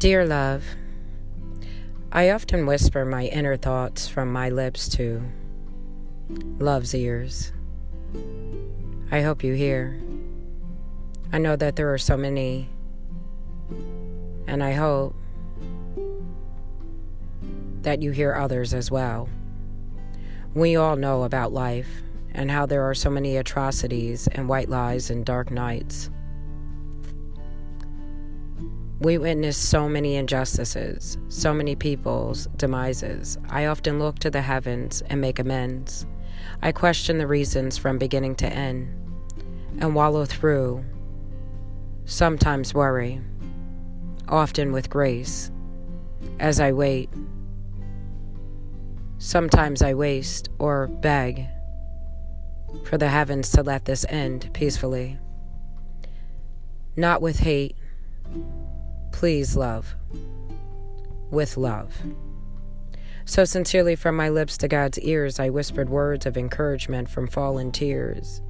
Dear love, I often whisper my inner thoughts from my lips to love's ears. I hope you hear. I know that there are so many, and I hope that you hear others as well. We all know about life and how there are so many atrocities and white lies and dark nights. We witness so many injustices, so many people's demises. I often look to the heavens and make amends. I question the reasons from beginning to end and wallow through, sometimes worry, often with grace, as I wait. Sometimes I waste or beg for the heavens to let this end peacefully. Not with hate, please, love, with love. So sincerely from my lips to God's ears, I whispered words of encouragement from fallen tears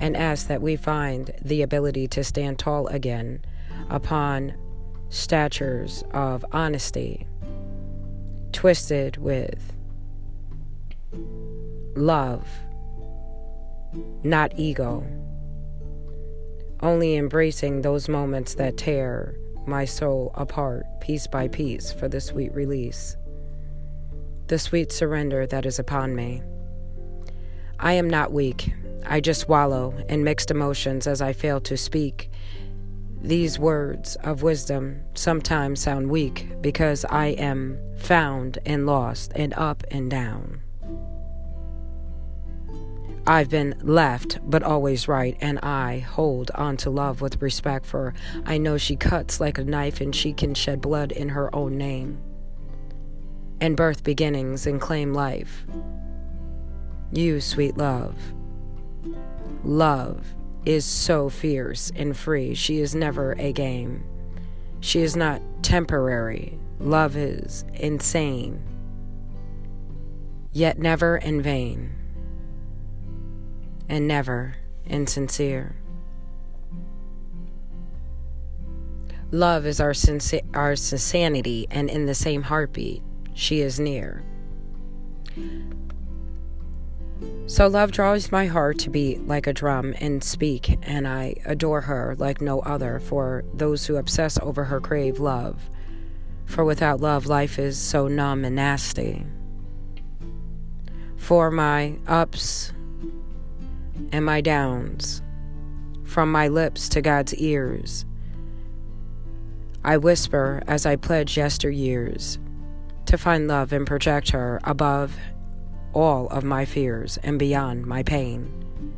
and asked that we find the ability to stand tall again upon statures of honesty, twisted with love, not ego, only embracing those moments that tear my soul apart piece by piece for the sweet release, the sweet surrender that is upon me. I am not weak. I just wallow in mixed emotions as I fail to speak. These words of wisdom sometimes sound weak because I am found and lost and up and down. I've been left, but always right, and I hold on to love with respect, for I know she cuts like a knife and she can shed blood in her own name, and birth beginnings and claim life. You, sweet love. Love is so fierce and free. She is never a game. She is not temporary. Love is insane, yet never in vain and never insincere. Love is our, sinci- our sanity, and in the same heartbeat, she is near. So, love draws my heart to beat like a drum and speak, and I adore her like no other. For those who obsess over her crave love. For without love, life is so numb and nasty. For my ups and my downs, from my lips to God's ears. I whisper as I pledge yesteryears to find love and project her above all of my fears and beyond my pain,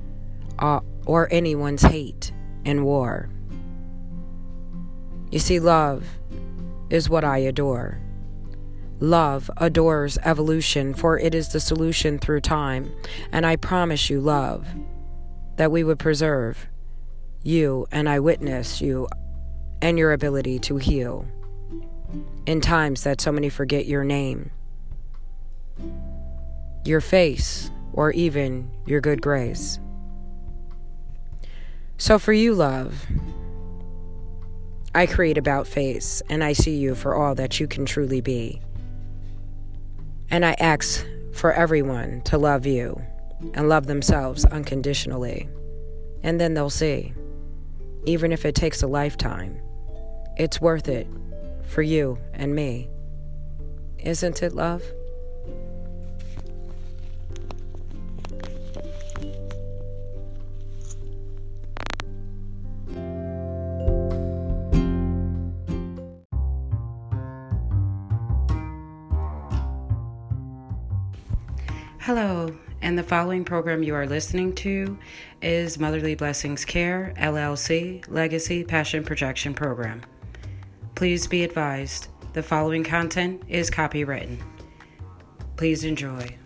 uh, or anyone's hate and war. You see, love is what I adore. Love adores evolution, for it is the solution through time, and I promise you, love that we would preserve you and I witness you and your ability to heal in times that so many forget your name, your face, or even your good grace. So, for you, love, I create about face and I see you for all that you can truly be. And I ask for everyone to love you and love themselves unconditionally. And then they'll see, even if it takes a lifetime, it's worth it for you and me. Isn't it, love? Hello, and the following program you are listening to is Motherly Blessings Care, LLC Legacy Passion Projection Program. Please be advised the following content is copywritten. Please enjoy.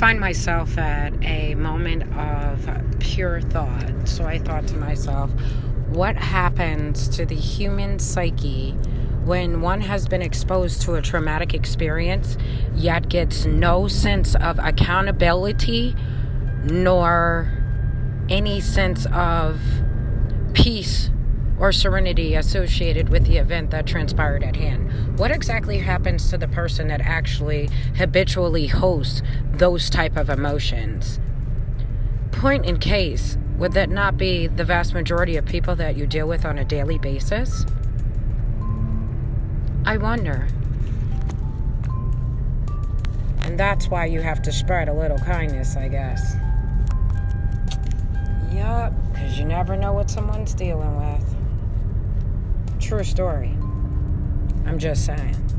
Find myself at a moment of pure thought. So I thought to myself, what happens to the human psyche when one has been exposed to a traumatic experience yet gets no sense of accountability nor any sense of peace or serenity associated with the event that transpired at hand. What exactly happens to the person that actually habitually hosts those type of emotions? Point in case, would that not be the vast majority of people that you deal with on a daily basis? I wonder. And that's why you have to spread a little kindness, I guess. Yup, because you never know what someone's dealing with. True story. I'm just saying.